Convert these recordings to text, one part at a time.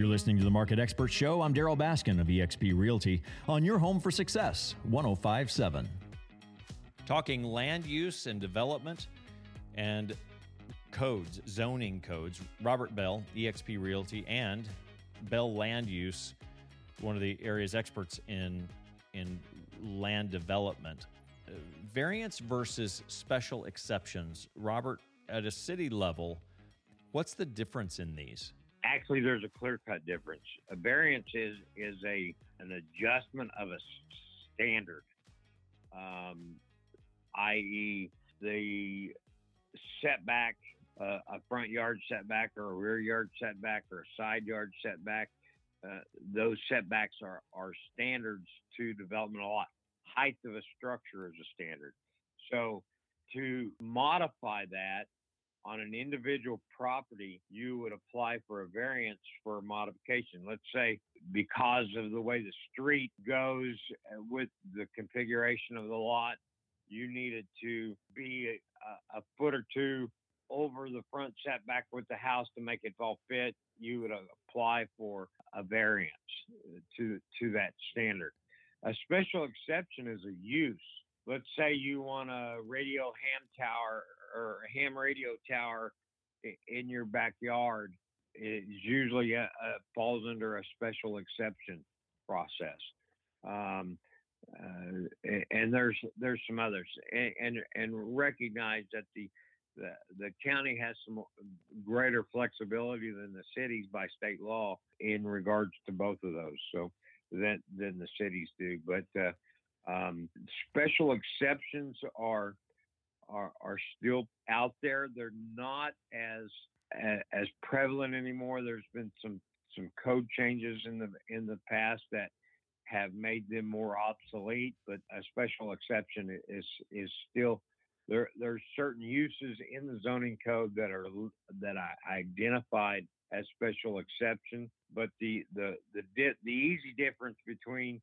You're listening to the Market Expert Show. I'm Darryl Baskin of eXp Realty on your home for success, 1057. Talking land use and development and codes, zoning codes. Robert Bell, eXp Realty, and Bell Land Use, one of the area's experts in in land development. Uh, variance versus special exceptions. Robert, at a city level, what's the difference in these? Actually, there's a clear-cut difference. A variance is is a an adjustment of a standard, um, i.e., the setback, uh, a front yard setback, or a rear yard setback, or a side yard setback. Uh, those setbacks are are standards to development a lot. Height of a structure is a standard. So to modify that on an individual property, you would apply for a variance for a modification. Let's say because of the way the street goes uh, with the configuration of the lot, you needed to be a, a foot or two over the front setback with the house to make it all fit. You would apply for a variance to to that standard. A special exception is a use. Let's say you want a radio ham tower or a ham radio tower in your backyard. It usually uh, uh, falls under a special exception process. Um, uh, and there's there's some others, and, and, and recognize that the, the the county has some greater flexibility than the cities by state law in regards to both of those. So than than the cities do, but uh, um, special exceptions are, are are still out there. They're not as as prevalent anymore. There's been some some code changes in the in the past that have made them more obsolete, but a special exception is is still there. There's certain uses in the zoning code that are that I identified as special exception, but the the the the easy difference between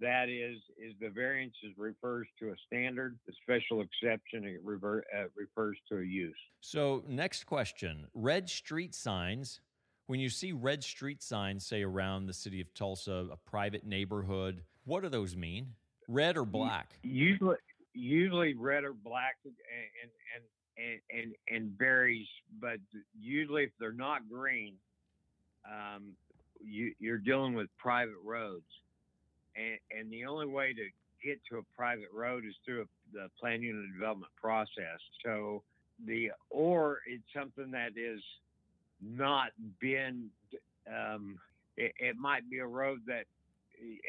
that is is the variance is refers to a standard the special exception it rever, uh, refers to a use. So next question red street signs when you see red street signs say around the city of tulsa a private neighborhood what do those mean? Red or black? usually usually red or black and and and and, and varies but usually if they're not green um, you, you're dealing with private roads and, and the only way to get to a private road is through a, the plan unit development process. So the or it's something that is not been. Um, it, it, might be a road that,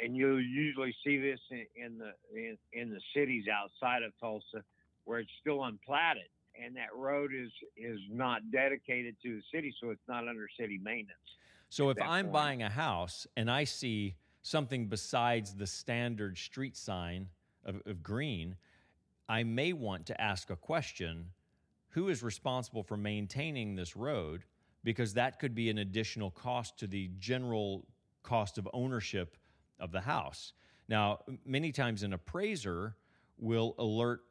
and you'll usually see this in, in the in, in the cities outside of Tulsa, where it's still unplatted and that road is is not dedicated to the city, so it's not under city maintenance. So if I'm point. buying a house and I see something besides the standard street sign of, of green, I may want to ask a question who is responsible for maintaining this road? Because that could be an additional cost to the general cost of ownership of the house. Now, many times an appraiser will alert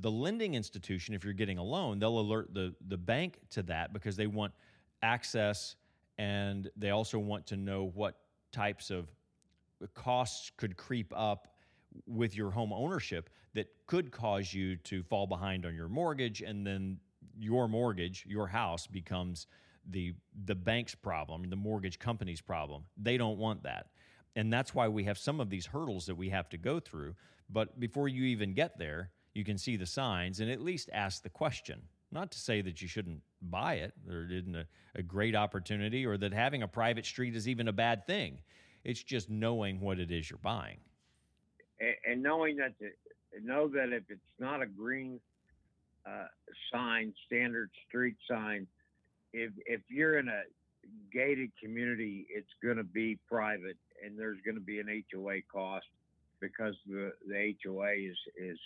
the lending institution, if you're getting a loan, they'll alert the, the bank to that because they want access and they also want to know what types of costs could creep up with your home ownership that could cause you to fall behind on your mortgage and then your mortgage your house becomes the the bank's problem the mortgage company's problem. They don't want that. And that's why we have some of these hurdles that we have to go through. But before you even get there you can see the signs and at least ask the question. Not to say that you shouldn't buy it or it isn't a, a great opportunity or that having a private street is even a bad thing it's just knowing what it is you're buying. And, knowing that, the, know that if it's not a green uh, sign, standard street sign, if if you're in a gated community, it's going to be private, and there's going to be an HOA cost because the the HOA is is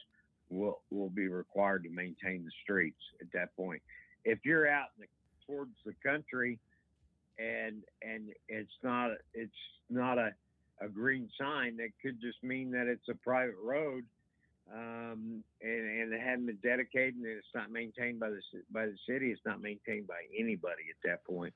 will will be required to maintain the streets at that point. If you're out the, towards the country and and it's not it's not a, a green sign that could just mean that it's a private road um, and, and it hadn't been dedicated and it's not maintained by the by the city it's not maintained by anybody at that point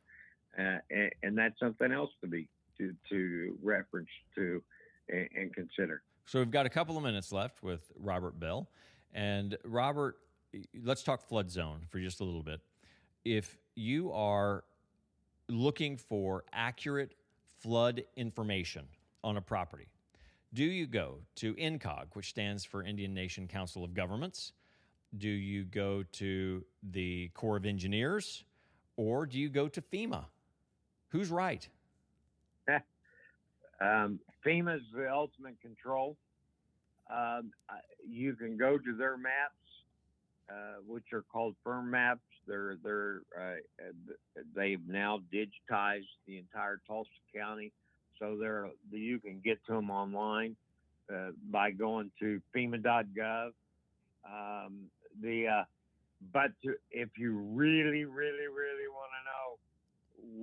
uh, and, and, that's something else to be to to reference to and, and consider. So we've got a couple of minutes left with Robert Bell, and Robert, let's talk flood zone for just a little bit. If you are looking for accurate flood information on a property, do you go to INCOG, which stands for Indian Nation Council of Governments? Do you go to the Corps of Engineers? Or do you go to FEMA? Who's right? um, FEMA is the ultimate control. Um, you can go to their maps, uh, which are called FIRM maps. They're they're uh, they've now digitized the entire Tulsa County so there you can get to them online uh, by going to FEMA.gov. Um, the uh, but to, if you really, really, really want to know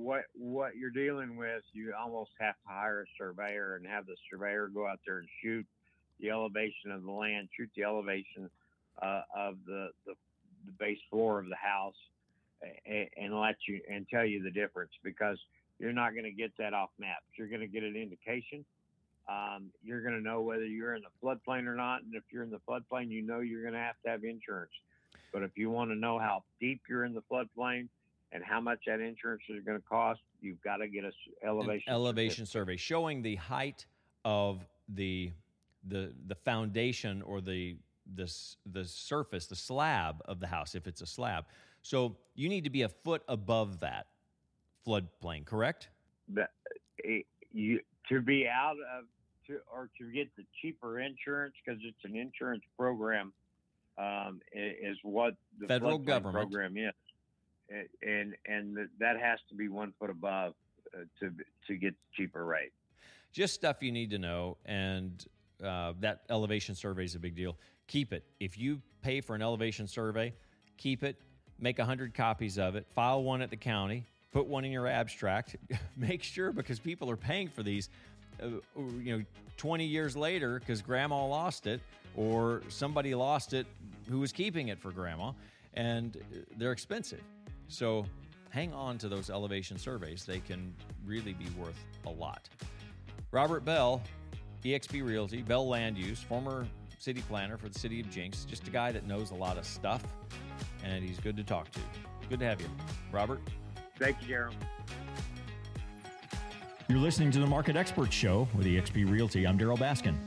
what what you're dealing with, you almost have to hire a surveyor and have the surveyor go out there and shoot the elevation of the land, shoot the elevation uh, of the, the, the base floor of the house, and, and let you and tell you the difference because you're not going to get that off maps. You're going to get an indication. Um, you're going to know whether you're in the floodplain or not. And if you're in the floodplain, you know you're going to have to have insurance. But if you want to know how deep you're in the floodplain and how much that insurance is going to cost, you've got to get a elevation An elevation survey showing the height of the the the foundation or the the the surface, the slab of the house if it's a slab. So you need to be a foot above that floodplain, correct? That eh, you to be out of to or to get the cheaper insurance because it's an insurance program um, is what the federal government program is, and and that has to be one foot above uh, to to get cheaper rate. Just stuff you need to know, and uh, that elevation survey is a big deal. Keep it. If you pay for an elevation survey, keep it. Make a hundred copies of it. File one at the county put one in your abstract. Make sure because people are paying for these, uh, you know, 20 years later because grandma lost it or somebody lost it who was keeping it for grandma and they're expensive. So hang on to those elevation surveys. They can really be worth a lot. Robert Bell, eXp Realty, Bell Land Use, former city planner for the city of Jenks, just a guy that knows a lot of stuff and he's good to talk to. Good to have you. Robert? Thank you, Darryl. You're listening to the Market Expert Show with eXp Realty. I'm Darryl Baskin.